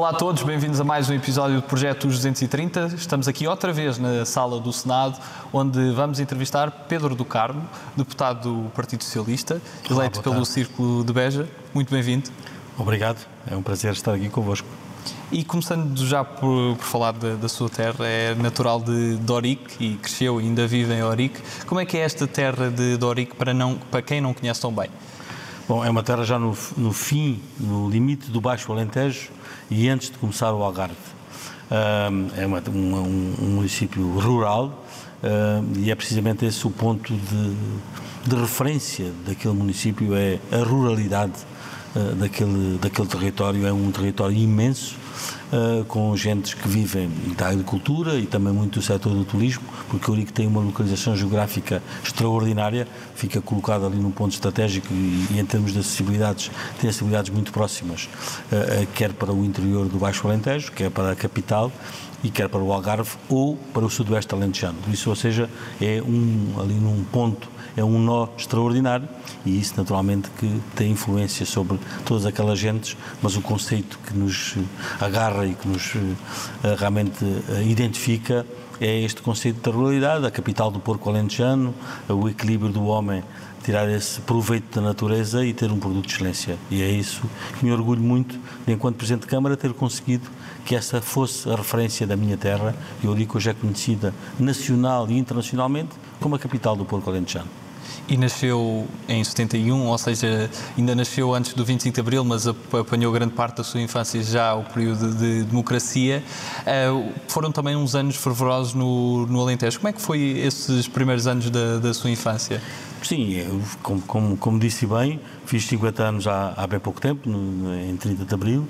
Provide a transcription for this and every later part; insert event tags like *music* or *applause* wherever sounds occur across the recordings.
Olá a todos, bem-vindos a mais um episódio do Projeto 230. Estamos aqui outra vez na sala do Senado, onde vamos entrevistar Pedro do Carmo, deputado do Partido Socialista, eleito pelo. Círculo de Beja. Muito bem-vindo. Obrigado, é um prazer estar aqui convosco. E começando já por, por falar da, da sua terra, é natural de, de e cresceu e ainda vive em Orique. Como é que é esta terra de, de para, não, para quem não conhece tão bem? Bom, é uma terra já no, no fim, no limite do Baixo Alentejo e antes de começar o Algarve. É uma- um, um- município rural e é precisamente esse o ponto de, de referência daquele município, é a ruralidade ah, daquele, daquele território. É um território imenso, ah, com gentes que vivem da agricultura e também muito do setor do turismo, porque Ourique tem uma localização geográfica extraordinária, fica colocado ali num ponto estratégico e, e em termos de acessibilidades, tem acessibilidades muito próximas, ah, quer para o interior do Baixo Alentejo, quer para a capital e quer para o Algarve ou para o sudoeste alentejano. Isso, ou seja, é um, ali num ponto, é um nó extraordinário e isso naturalmente que tem influência sobre todas aquelas gentes, mas o conceito que nos eh, agarra e que nos eh, realmente eh, identifica é este conceito da ruralidade, a capital do porco alentejano, o equilíbrio do homem tirar esse proveito da natureza e ter um produto de excelência. E é isso que me orgulho muito, de, enquanto Presidente de Câmara, ter conseguido que essa fosse a referência da minha terra. Eu digo que hoje é conhecida nacional e internacionalmente como a capital do porco alentejano. E nasceu em 71, ou seja, ainda nasceu antes do 25 de Abril, mas ap- apanhou grande parte da sua infância já o período de democracia. Eh, foram também uns anos fervorosos no, no Alentejo. Como é que foi esses primeiros anos da, da sua infância? Sim, eu, como, como, como disse bem, fiz 50 anos há, há bem pouco tempo, no- em 30 de Abril.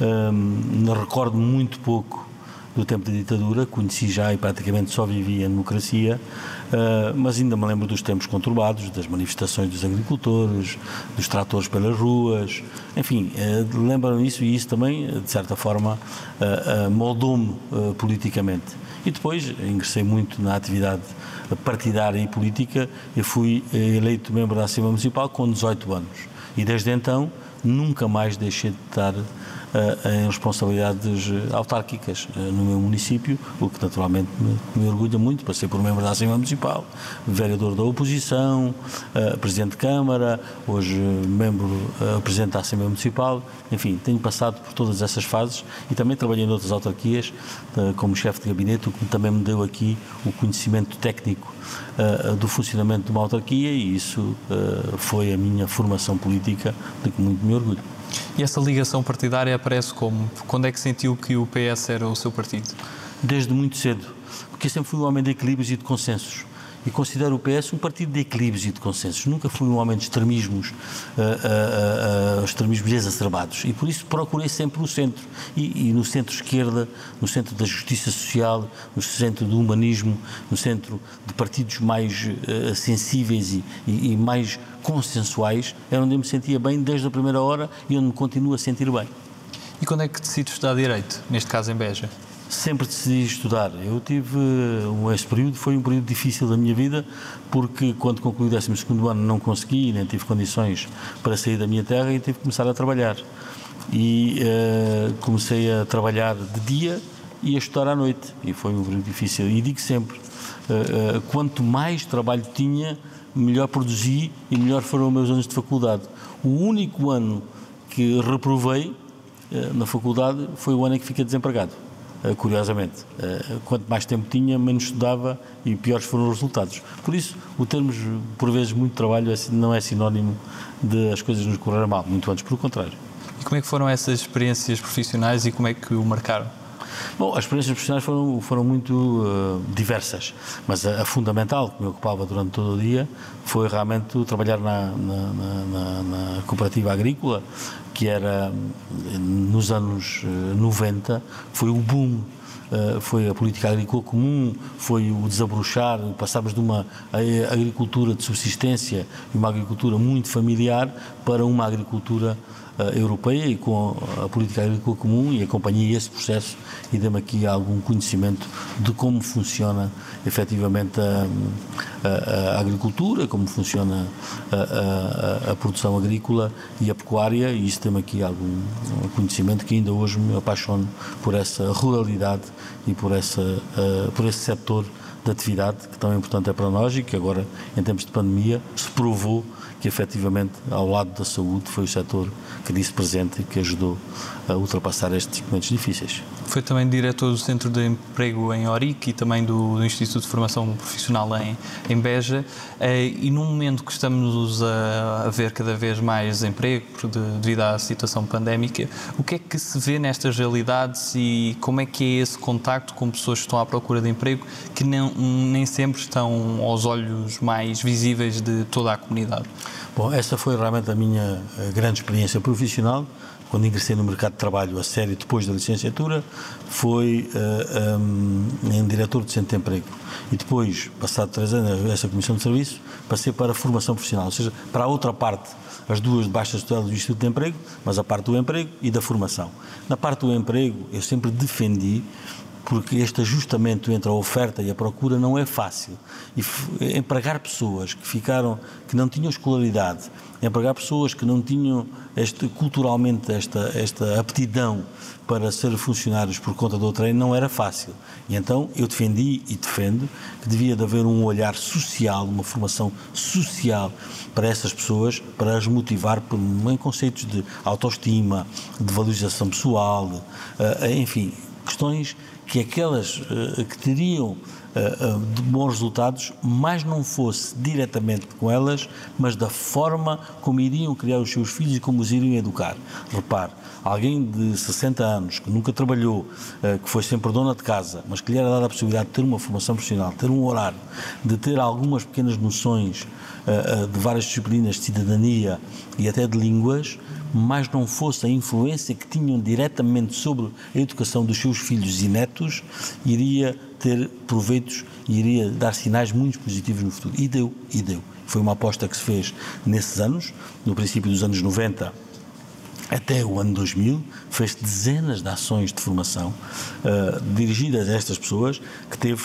Hum, não recordo muito pouco do tempo da ditadura, conheci já e praticamente só vivia a democracia, ah, mas ainda me lembro dos tempos conturbados, das manifestações dos agricultores, dos tratores pelas ruas, enfim, eh, lembram isso e isso também, de certa forma, ah, ah, moldou-me ah, politicamente. E depois ingressei muito na atividade partidária e política. Eu fui eleito membro da Assembleia Municipal com 18 anos. E desde então nunca mais deixei de estar em responsabilidades eh, autárquicas eh, no meu município, o que naturalmente me, me orgulha muito. Passei por membro da Assembleia Municipal, vereador da oposição, eh, presidente de Câmara, hoje eh, membro, eh, presidente da Assembleia Municipal. Enfim, tenho passado por todas essas fases e também trabalhei em outras autarquias eh, como chefe de gabinete, o que também me deu aqui o conhecimento técnico eh, do funcionamento de uma autarquia e isso eh, foi a minha formação política de que muito me orgulho. E essa ligação partidária aparece como? Quando é que sentiu que o PS era o seu partido? Desde muito cedo, porque eu sempre fui um homem de equilíbrios e de consensos. E considero o PS um partido de equilíbrios e de consensos. Nunca fui um homem de extremismos, ah, ah, ah, extremismos exacerbados. E por isso procurei sempre o centro. E, e no centro-esquerda, no centro da justiça social, no centro do humanismo, no centro de partidos mais ah, sensíveis e, e- e mais consensuais, era onde eu me sentia bem desde a primeira hora e onde me continuo a sentir bem. E quando é que decide estudar Direito, neste caso em Beja? Sempre decidi estudar. Eu tive, uh, esse período foi um período difícil da minha vida, porque quando concluí o 12 ano não consegui, nem tive condições para sair da minha terra e tive que começar a trabalhar. E uh, comecei a trabalhar de dia e a estudar à noite, e foi um período difícil. E digo sempre, uh, uh, quanto mais trabalho tinha, melhor produzi e melhor foram os meus anos de faculdade. O único ano que reprovei eh, na faculdade foi o ano em que fiquei desempregado. Eh, Curiosamente, Eh, quanto mais tempo tinha, menos estudava e piores foram os resultados. Por isso, o termos, por vezes, muito trabalho é não é sinónimo de as coisas nos correrem mal, muito antes, pelo contrário. E como é que foram essas experiências profissionais e como é que o marcaram? Bom, as experiências profissionais foram, foram muito eh, diversas, mas a, a fundamental que me ocupava durante todo o dia foi realmente trabalhar na, na- na- na- cooperativa agrícola, que era eh, nos anos eh, 90, foi o boom Uh, foi a política agrícola comum, foi o desabrochar, passámos de uma agricultura de subsistência e uma agricultura muito familiar para uma agricultura uh, europeia e com a política agrícola comum e acompanhei esse processo e dei-me aqui algum conhecimento de como funciona efetivamente a, a- a agricultura, como funciona a, a- produção agrícola e a pecuária e isso tem aqui algum conhecimento que ainda hoje me apaixono por essa ruralidade e por, essa, uh, por esse setor de atividade que tão importante é para nós e que agora, em tempos de pandemia, se provou que efetivamente, ao lado da saúde, foi o setor que disse presente e que ajudou a ultrapassar estes momentos difíceis. Foi também diretor do Centro de Emprego em Orique e também do, do Instituto de Formação Profissional em, em Beja. Eh, e num momento que estamos a, a ver cada vez mais emprego de, devido à situação pandémica, o que é que se vê nestas realidades e como é que é esse contacto com pessoas que estão à procura de emprego que nem sempre estão aos olhos mais visíveis de toda a comunidade? Bom, essa foi realmente a minha eh, grande experiência profissional quando ingressei no mercado de trabalho a sério depois da licenciatura, foi uh, eh, um, em diretor de centro de emprego. E depois, passado três anos, essa comissão de serviço, passei para a formação profissional, ou seja, para a outra parte, as duas da tutela do Instituto de Emprego, mas a parte do emprego e da formação. Na parte do emprego, eu sempre defendi porque este ajustamento entre a oferta e a procura não é fácil. E empregar pessoas que ficaram, que não tinham escolaridade, empregar pessoas que não tinham este, culturalmente esta, esta aptidão para ser funcionários por conta do treino não era fácil. E então eu defendi e defendo que devia de haver um olhar social, uma formação social para essas pessoas, para as motivar por, em conceitos de autoestima, de valorização pessoal, eh, enfim, questões que aquelas uh, que teriam uh, uh, de bons resultados, mais não fosse diretamente com elas, mas da forma como iriam criar os seus filhos e como os iriam educar. Repare, alguém de 60 anos, que nunca trabalhou, que foi sempre dona de casa, mas que lhe era dada a possibilidade de ter uma formação profissional, de ter um horário, de ter algumas pequenas noções de várias disciplinas de cidadania e até de línguas, mais não fosse a influência que tinham diretamente sobre a educação dos seus filhos e netos, iria ter proveitos iria dar sinais muito positivos no futuro. E deu, e deu. Foi uma aposta que se fez nesses anos, no princípio dos anos 90 até o ano 2000, fez dezenas de ações de formação uh, dirigidas a estas pessoas, que teve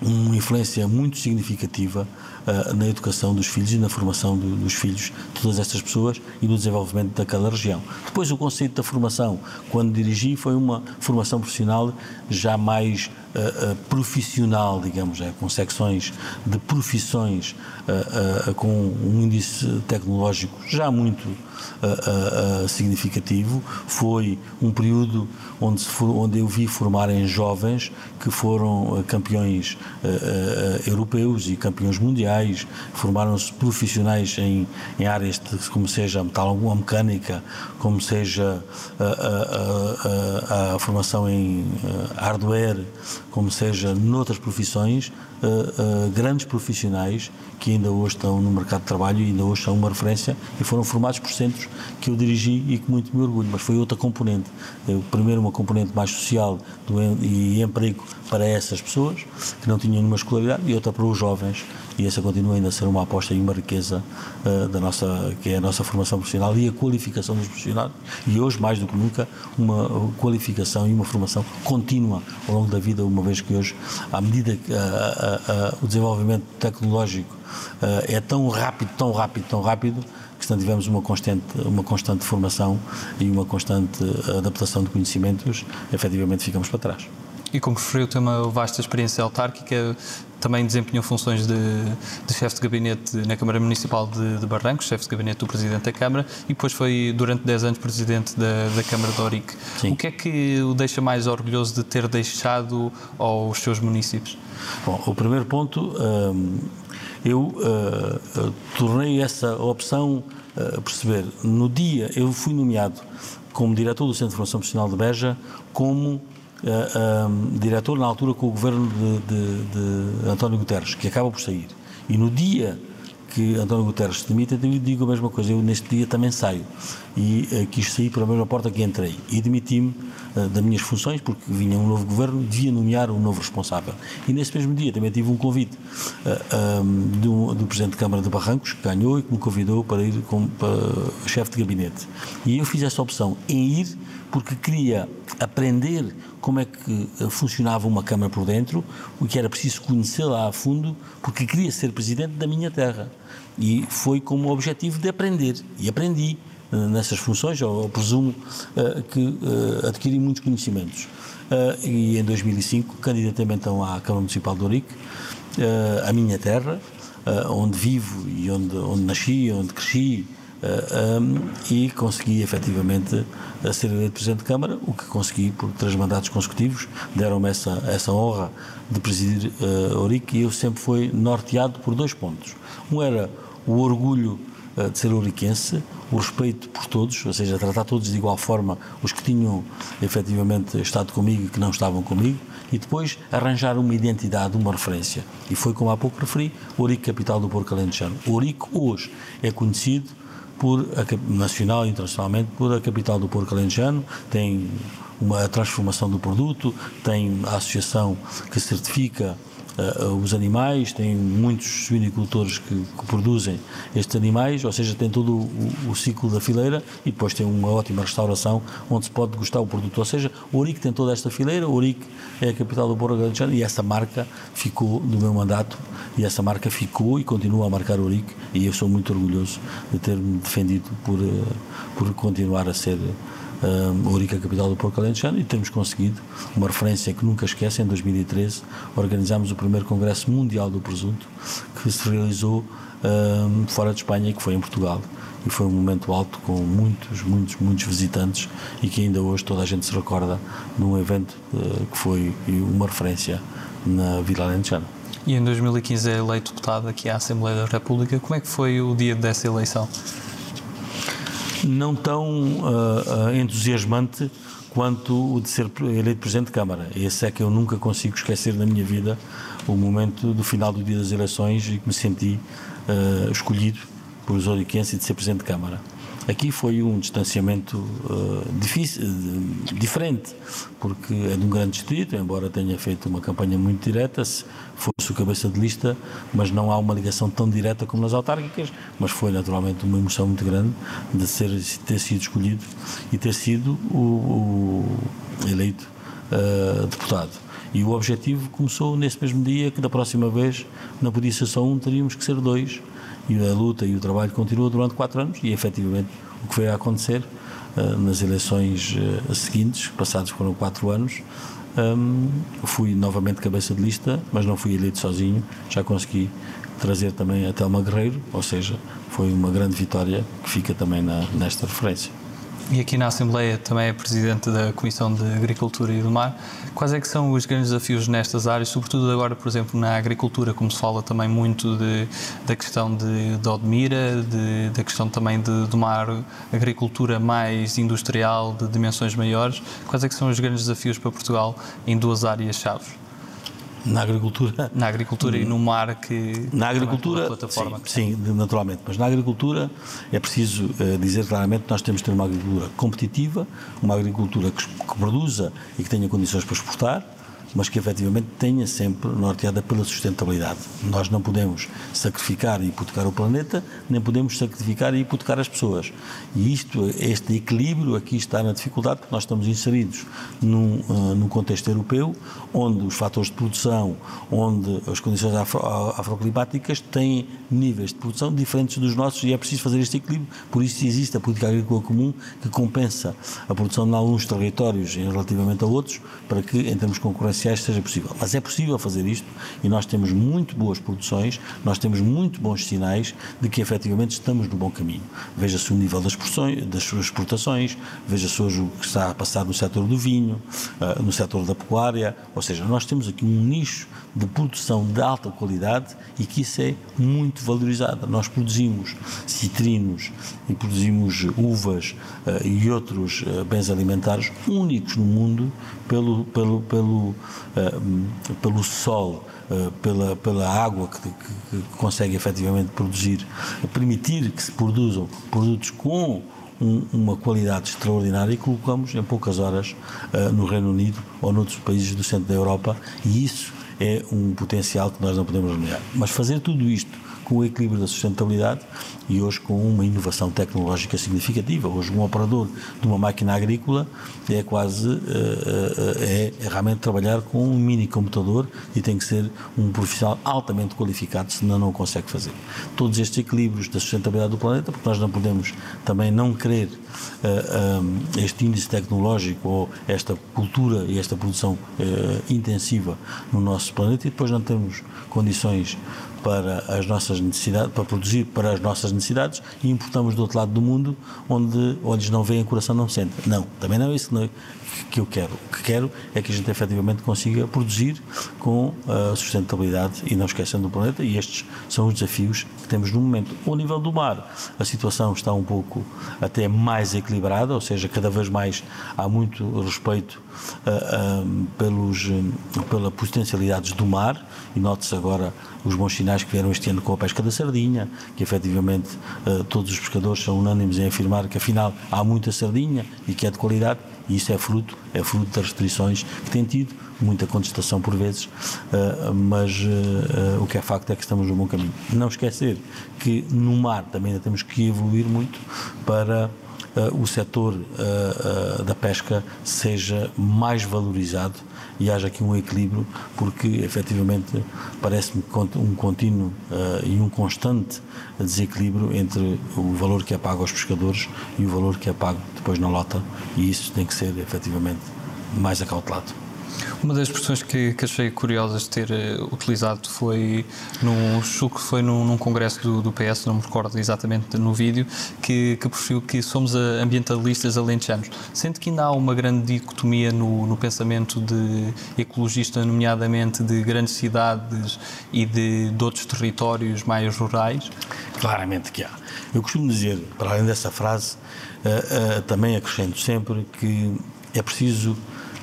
uma influência muito significativa uh, na educação dos filhos e na formação do, dos filhos de todas estas pessoas e no desenvolvimento daquela região. Depois, o conceito da formação, quando dirigi, foi uma formação profissional já mais uh, uh, profissional, digamos, é, com secções de profissões com um índice tecnológico já muito significativo. Foi um período onde, for, onde eu vi formarem jovens que foram campeões europeus e campeões mundiais formaram-se profissionais em, em áreas de, como seja a metalomecânica, como seja a, a, a, a, formação em hardware, como seja noutras profissões, grandes profissionais que ainda hoje estão no mercado de trabalho e ainda hoje são uma referência e foram formados por centros que eu dirigi e que muito me orgulho, mas foi outra componente. Eu, primeiro uma componente mais social do, e emprego para essas pessoas que não tinham nenhuma escolaridade e outra para os jovens e essa continua ainda a ser uma aposta e uma riqueza uh, da nossa, que é a nossa formação profissional e a qualificação dos profissionais e hoje mais do que nunca uma qualificação e uma formação contínua ao longo da vida, uma vez que hoje à medida que uh, uh, o desenvolvimento tecnológico é tão rápido, tão rápido, tão rápido que não tivermos uma constante, uma constante formação e uma constante adaptação de conhecimentos, efetivamente ficamos para trás. E como referiu, tem uma vasta experiência autárquica, também desempenhou funções de, de chefe de gabinete na Câmara Municipal de, de, Barrancos, chefe de gabinete do Presidente da Câmara, e depois foi durante 10 anos Presidente da, da Câmara de. Sim. O que é que o deixa mais orgulhoso de ter deixado aos seus municípios? Bom, o primeiro ponto, hum, eu uh, tornei essa opção a uh, perceber. No dia, eu fui nomeado como diretor do Centro de Formação Profissional de Beja, como uh, um, diretor na altura com o governo de, de, de, António Guterres, que acaba por sair. E no dia que António Guterres se demite, eu digo a mesma coisa, eu neste dia também saio. E uh, quis sair pela mesma porta que entrei. E demiti-me das minhas funções, porque vinha um novo governo devia nomear um novo responsável. E nesse mesmo dia também tive um convite uh, um, do, do Presidente de Câmara de Barrancos, que ganhou e que me convidou para ir como chefe de gabinete. E eu fiz essa opção em ir porque queria aprender como é que eh, funcionava uma Câmara por dentro, o que era preciso conhecê-la a fundo, porque queria ser presidente da minha terra. E foi como objetivo de aprender. E aprendi nessas funções, ou, presumo que adquiri muitos conhecimentos. e em 2005 candidatei-me então à Câmara Municipal de Ourique, a minha terra, onde vivo e onde, onde nasci, onde cresci, um, e consegui efetivamente ser eleito Presidente de Câmara, o que consegui por três mandatos consecutivos, deram-me essa, essa honra de presidir uh, Ourique e eu sempre fui norteado por dois pontos. Um era o orgulho uh, de ser ouriquense, o respeito por todos, ou seja, tratar todos de igual forma, os que tinham efetivamente estado comigo e que não estavam comigo, e depois arranjar uma identidade, uma referência. E foi, como há pouco referi, Ourique, capital do Porto Alentejano. Ourique hoje é conhecido por nacional e internacionalmente por a capital do porco alentejano, tem uma transformação do produto, tem a associação que certifica uh, os animais, tem muitos suinicultores que, que, produzem estes animais, ou seja, tem todo o, o, ciclo da fileira e depois tem uma ótima restauração onde se pode degustar o produto. Ou seja, o tem toda esta fileira, o é a capital do Porto Alentejano e essa marca ficou do meu mandato e essa marca ficou e continua a marcar o Ourique e eu sou muito orgulhoso de ter-me defendido por, eh, por continuar a ser uh, Ourique, a capital do Porto Alentejano, e temos conseguido uma referência que nunca esquece, em 2013 organizámos o primeiro Congresso Mundial do Presunto, que se realizou fora de Espanha, que foi em Portugal. E foi um momento alto com muitos, muitos, muitos visitantes e que ainda hoje toda a gente se recorda num evento uh, que foi uma referência na Vila Alentejana. E em 2015 é eleito deputado aqui à Assembleia da República. Como é que foi o dia dessa eleição? Não tão uh, entusiasmante quanto o de ser eleito Presidente de Câmara. Esse é que eu nunca consigo esquecer na minha vida, o momento do final do dia das eleições e que me senti uh, escolhido por os oriquenses e de ser Presidente de Câmara. Aqui foi um distanciamento uh, difícil, uh, diferente, porque é de um grande distrito, embora tenha feito uma campanha muito direta, se fosse o cabeça de lista, mas não há uma ligação tão direta como nas autárquicas, mas foi naturalmente uma emoção muito grande de ser, ter sido escolhido e ter sido o, o eleito uh, deputado. E o objetivo começou nesse mesmo dia que da próxima vez não podia ser só um, teríamos que ser dois e a luta e o trabalho continua durante quatro anos e efetivamente o que veio a acontecer uh, nas eleições uh, seguintes, passados foram quatro anos, um, fui novamente cabeça de lista, mas não fui eleito sozinho, já consegui trazer também a Telma Guerreiro, ou seja, foi uma grande vitória que fica também na, nesta referência e aqui na Assembleia também é Presidente da Comissão de Agricultura e do Mar. Quais é que são os grandes desafios nestas áreas, sobretudo agora, por exemplo, na agricultura, como se fala também muito de, da questão de, de Odmira, de, da questão também de, de uma agricultura mais industrial, de dimensões maiores. Quais é que são os grandes desafios para Portugal em duas áreas-chave? Na agricultura? Na agricultura e no mar que... Na agricultura, plataforma sim, sim, naturalmente. Mas na agricultura é preciso uh, dizer claramente que nós temos que ter uma agricultura competitiva, uma agricultura que, que produza e que tenha condições para exportar, mas que efetivamente tenha sempre norteada pela sustentabilidade. Nós não podemos sacrificar e hipotecar o planeta, nem podemos sacrificar e hipotecar as pessoas. E isto, este equilíbrio aqui está na dificuldade, porque nós estamos inseridos num, uh, num contexto europeu, onde os fatores de produção, onde as condições afro, afroclimáticas têm níveis de produção diferentes dos nossos e é preciso fazer este equilíbrio. Por isso existe a política agrícola comum que compensa a produção de alguns territórios relativamente a outros, para que, em termos concorrenciais, seja possível. Mas é possível fazer isto e nós temos muito boas produções, nós temos muito bons sinais de que efetivamente estamos no bom caminho. Veja-se o nível das, das exportações, veja-se hoje o que está a passar no setor do vinho, uh, no setor da pecuária, ou seja, nós temos aqui um nicho de produção de alta qualidade e que isso é muito valorizado. Nós produzimos citrinos e produzimos uvas uh, e outros uh, bens alimentares únicos no mundo pelo, pelo, pelo, pelo sol, pela, pela água que, que, que, consegue efetivamente produzir, permitir que se produzam produtos com um, uma qualidade extraordinária e colocamos em poucas horas no Reino Unido ou noutros países do centro da Europa e isso é um potencial que nós não podemos negar. Mas fazer tudo isto com o equilíbrio da sustentabilidade e hoje com uma inovação tecnológica significativa. Hoje um operador de uma máquina agrícola é quase é, é realmente trabalhar com um mini computador e tem que ser um profissional altamente qualificado, senão não consegue fazer. Todos estes equilíbrios da sustentabilidade do planeta, porque nós não podemos também não querer este índice tecnológico ou esta cultura e esta produção intensiva no nosso planeta e depois não temos condições para as nossas necessidades, para produzir para as nossas necessidades e importamos do outro lado do mundo onde olhos não veem, coração não sente. Não, também não é isso que eu quero. O que quero é que a gente efetivamente consiga produzir com uh, sustentabilidade e não esquecendo do planeta e estes são os desafios que temos no momento. Ao nível do mar, a situação está um pouco até mais equilibrada, ou seja, cada vez mais há muito respeito uh, uh, pelos, uh, pela potencialidades do mar e note-se agora os bons sinais que vieram este ano com a pesca da sardinha, que efetivamente uh, todos os pescadores são unânimes em afirmar que afinal há muita sardinha e que é de qualidade e isso é fruto, é fruto das restrições que tem tido, muita contestação por vezes, uh, mas uh, o que é facto é que estamos no bom caminho. Não esquecer que no mar também ainda temos que evoluir muito para o setor da pesca seja mais valorizado e haja aqui um equilíbrio, porque efetivamente parece-me um contínuo uh, e um constante desequilíbrio entre o valor que é pago aos pescadores e o valor que é pago depois na lota, e isso tem que ser efetivamente mais acautelado. Uma das expressões que, que achei curiosas de ter uh, utilizado foi, num, que foi num, num congresso do, do, PS, não me recordo exatamente no vídeo, que, que preferiu que somos ambientalistas alentejanos. Sendo que ainda há uma grande dicotomia no, no pensamento de ecologista, nomeadamente de grandes cidades e de, de outros territórios mais rurais? Claramente que há. Eu costumo dizer, para além dessa frase, uh, uh, também acrescento sempre que é preciso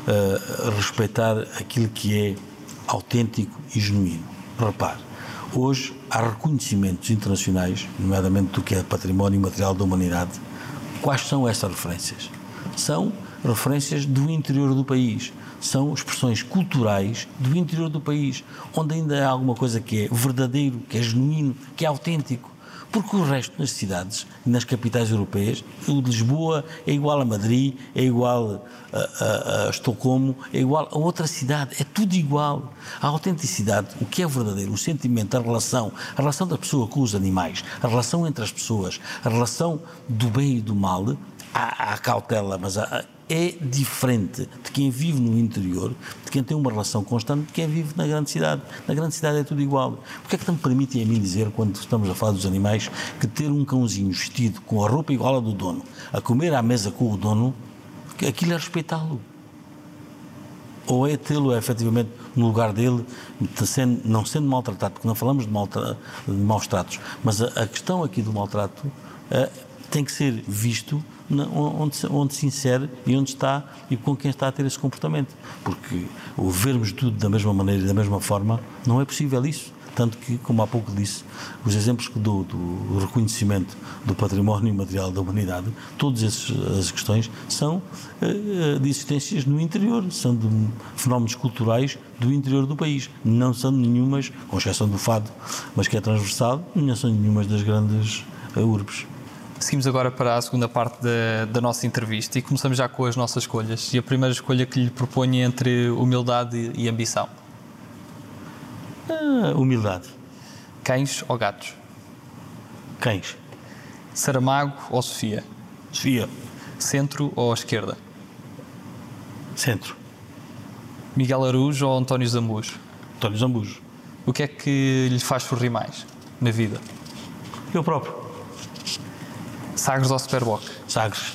uh, respeitar aquilo que é autêntico e genuíno. Repare, hoje há reconhecimentos internacionais, nomeadamente do que é património material da humanidade. Quais são essas referências? São referências do interior do país, são expressões culturais do interior do país, onde ainda há alguma coisa que é verdadeiro, que é genuíno, que é autêntico. Porque o resto das cidades, nas capitais europeias, o de Lisboa é igual a Madrid, é igual a, a, a, Estocolmo, é igual a outra cidade, é tudo igual. A autenticidade, o que é verdadeiro, o sentimento, a relação, a relação da pessoa com os animais, a relação entre as pessoas, a relação do bem e do mal, há, há cautela, mas há, é diferente de quem vive no interior, de quem tem uma relação constante, de quem vive na grande cidade. Na grande cidade é tudo igual. Porquê é que me permitem a mim dizer, quando estamos a falar dos animais, que ter um cãozinho vestido com a roupa igual à do dono, a comer à mesa com o dono, que aquilo é respeitá-lo? Ou é tê-lo efetivamente no lugar dele, sendo, não sendo maltratado, porque não falamos de, maltra, de maus tratos, mas a, a, questão aqui do maltrato uh, tem que ser visto onde, onde se insere e onde está e com quem está a ter esse comportamento. Porque o vermos tudo da mesma maneira e da mesma forma, não é possível isso. Tanto que, como há pouco disse, os exemplos que dou do reconhecimento do património material da humanidade, todas essas questões são uh, de existências no interior, são de fenómenos culturais do interior do país. Não são nenhumas, com exceção do fado, mas que é transversal, não são nenhumas das grandes uh, urbes. Seguimos agora para a segunda parte da, da, nossa entrevista e começamos já com as nossas escolhas. E a primeira escolha que lhe proponho é entre humildade e ambição. Ah, humildade. Cães ou gatos? Cães. Saramago ou Sofia? Sofia. Centro ou esquerda? Centro. Miguel Araújo ou António Zambujo? António Zambujo. O que é que lhe faz sorrir mais na vida? Eu próprio. Sagres ou Superboc? Sagres.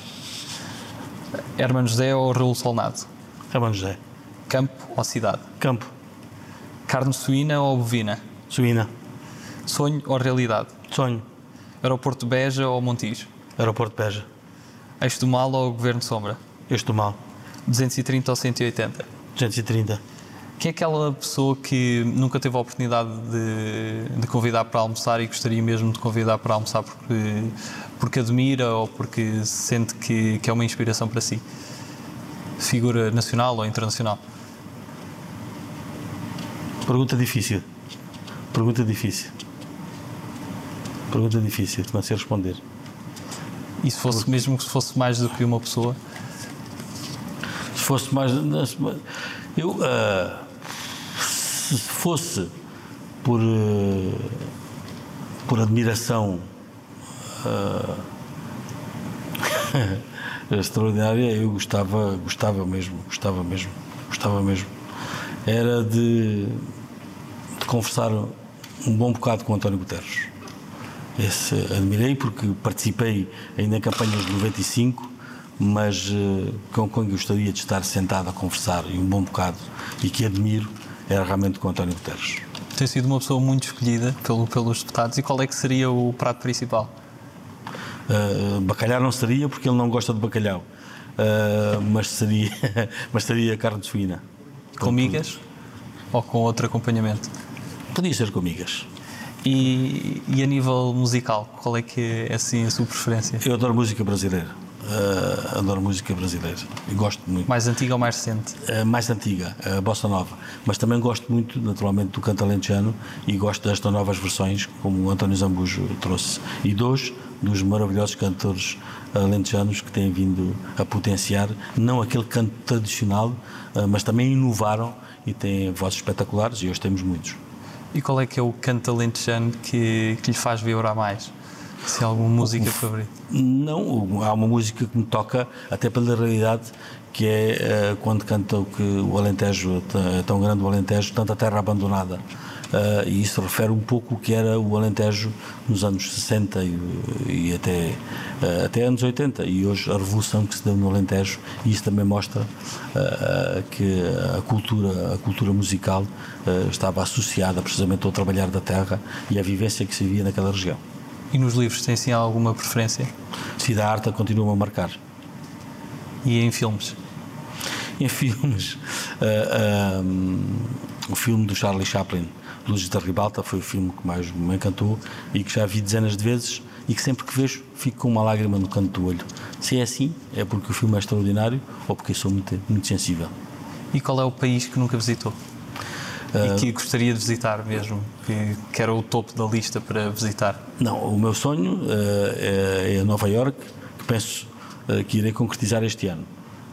Hermano José ou Raul Solnado? Hermano José. Campo ou cidade? Campo. Carne suína ou bovina? Suína. Sonho ou realidade? Sonho. Aeroporto de Beja ou Montijo? Aeroporto de Beja. Eixo do Mal ou Governo Sombra? Eixo do Mal. 230 ou 180? 230. Quem é aquela pessoa que nunca teve a oportunidade de, de, convidar para almoçar e gostaria mesmo de convidar para almoçar porque, porque admira ou porque sente que, que é uma inspiração para si? Figura nacional ou internacional? Pergunta difícil. Pergunta difícil. Pergunta difícil, não sei responder. E se fosse, mesmo que fosse mais do que uma pessoa? Se fosse mais. Eu. Uh, se fosse por. Uh, por admiração. Uh, *laughs* extraordinária, eu gostava, gostava mesmo, gostava mesmo, gostava mesmo. Era de, de conversar um bom bocado com António Guterres. Esse admirei porque participei ainda em campanhas de 95, mas uh, com quem gostaria de estar sentado a conversar e um bom bocado e que admiro era realmente com António Guterres. Tem sido uma pessoa muito escolhida pelo, pelos deputados e qual é que seria o prato principal? Uh, bacalhau não seria porque ele não gosta de bacalhau, uh, mas, seria, *laughs* mas seria carne de suína. Com migas ou com outro acompanhamento? Podia ser com migas. E, e, a nível musical, qual é que é assim a sua preferência? Eu adoro música brasileira. Uh, adoro música brasileira e gosto muito. Mais antiga ou mais recente? Uh, mais antiga, a bossa nova. Mas também gosto muito, naturalmente, do canto alentejano e gosto destas novas versões, como o António Zambujo trouxe. E dois dos maravilhosos cantores alentejanos que têm vindo a potenciar, não aquele canto tradicional, uh, mas também inovaram e têm vozes espetaculares e hoje temos muitos. E qual é que é o canto alentejano que, que lhe faz vibrar mais? Se há alguma música favorita? Não, há uma música que me toca, até pela realidade, que é uh, quando canta o que o Alentejo, é tão grande o Alentejo, tanta terra abandonada. Uh, e isso refere um pouco o que era o Alentejo nos anos 60 e, e até, uh, até anos 80 e hoje a revolução que se deu no Alentejo e isso também mostra que a cultura, a cultura musical estava associada precisamente ao trabalhar da terra e à vivência que se vivia naquela região. E nos livros tem sim alguma preferência? Sim, a arte continua a marcar. E em filmes? *laughs* Em filmes, um, o filme do Charlie Chaplin Luzes da Ribalta foi o filme que mais me encantou e que já vi dezenas de vezes e que sempre que vejo fico com uma lágrima no canto do olho. Se é assim, é porque o filme é extraordinário ou porque sou muito, muito sensível. E qual é o país que nunca visitou? Uh, e que gostaria de visitar mesmo, que, que, era o topo da lista para visitar? Não, o meu sonho uh, é, é Nova York, que penso uh, que irei concretizar este ano.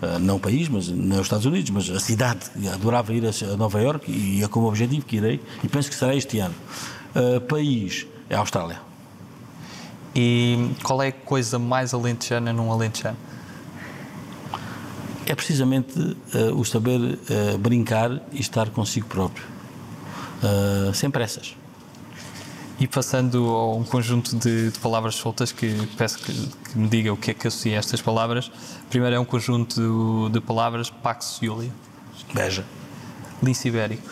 Uh, não o país, mas nos Estados Unidos, mas a cidade. Adorava ir a Nova York e é como objetivo que irei e penso que será este ano. Uh, país é a Austrália. E qual é a coisa mais alentejana num alentejano? É precisamente uh, o saber brincar e estar consigo próprio. sem pressas. E passando a um conjunto de, de palavras soltas que peço que, que, me diga o que é que associa a estas palavras. Primeiro é um conjunto de, de palavras Pax Julia. Beja. Lince Ibérico.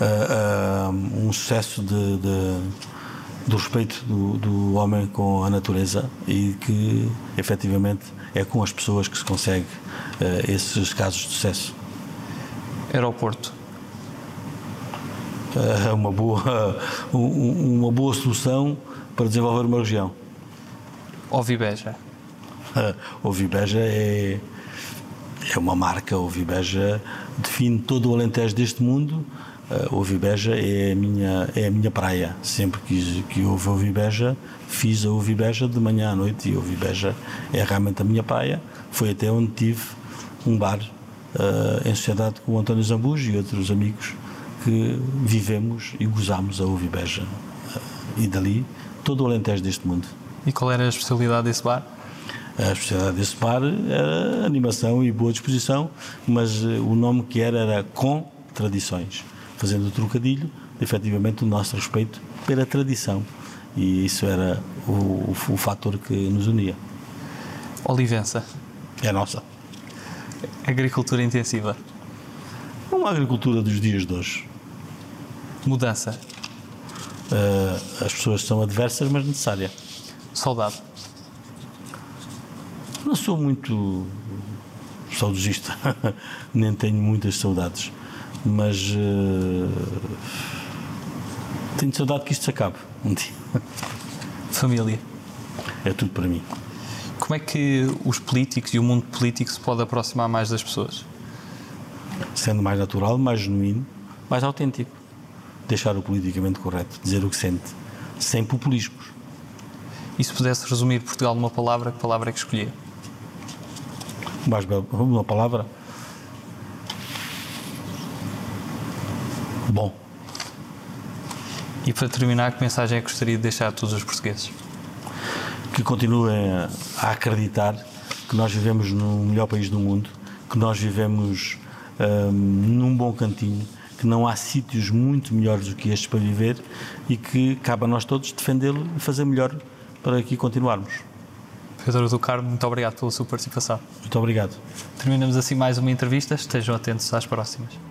Uh, uh, um sucesso de, de, do respeito do, do, homem com a natureza e que efetivamente é com as pessoas que se consegue uh, esses casos de sucesso. Aeroporto é uma boa, *laughs* uma boa solução para desenvolver uma região. Ovibeja. Ovibeja é, é uma marca, Ovibeja define todo o Alentejo deste mundo. Uh, Ovibeja é a minha, é a minha praia. Sempre que, que houve Ovibeja, fiz a Ovibeja de manhã à noite e Ovibeja é realmente a minha praia. Foi até onde tive um bar uh, em sociedade com o António Zambujo e outros amigos que vivemos e gozamos a Uvibeja e dali todo o Alentejo deste mundo. E qual era a especialidade desse bar? A especialidade desse bar era animação e boa disposição, mas eh, o nome que era era Com Tradições, fazendo o trocadilho, efetivamente, o nosso respeito pela tradição. E isso era o, o, o fator que nos unia. Olivença. É nossa. Agricultura intensiva. Uma agricultura dos dias de hoje. Mudança. Uh, as pessoas são adversas, mas necessária. Saudade. Não sou muito saudosista, *laughs* nem tenho muitas saudades, mas uh, tenho saudade que isto se acabe um dia. *laughs* Família. É tudo para mim. Como é que os políticos e o mundo político se pode aproximar mais das pessoas? Sendo mais natural, mais genuíno, mais autêntico deixar o politicamente correto, dizer o que sente, sem populismos. E se pudesse resumir Portugal numa palavra, que palavra é que escolhia? Mais bela, uma palavra. Bom. E para terminar, que mensagem é que gostaria de deixar a todos os portugueses? Que continuem a acreditar que nós vivemos no melhor país do mundo, que nós vivemos hum, num bom cantinho, que não há sítios muito melhores do que estes para viver e que cabe a nós todos defendê-lo e fazer melhor para aqui continuarmos. Pedro do Carmo, muito obrigado pela sua participação. Muito obrigado. Terminamos assim mais uma entrevista. Estejam atentos às próximas.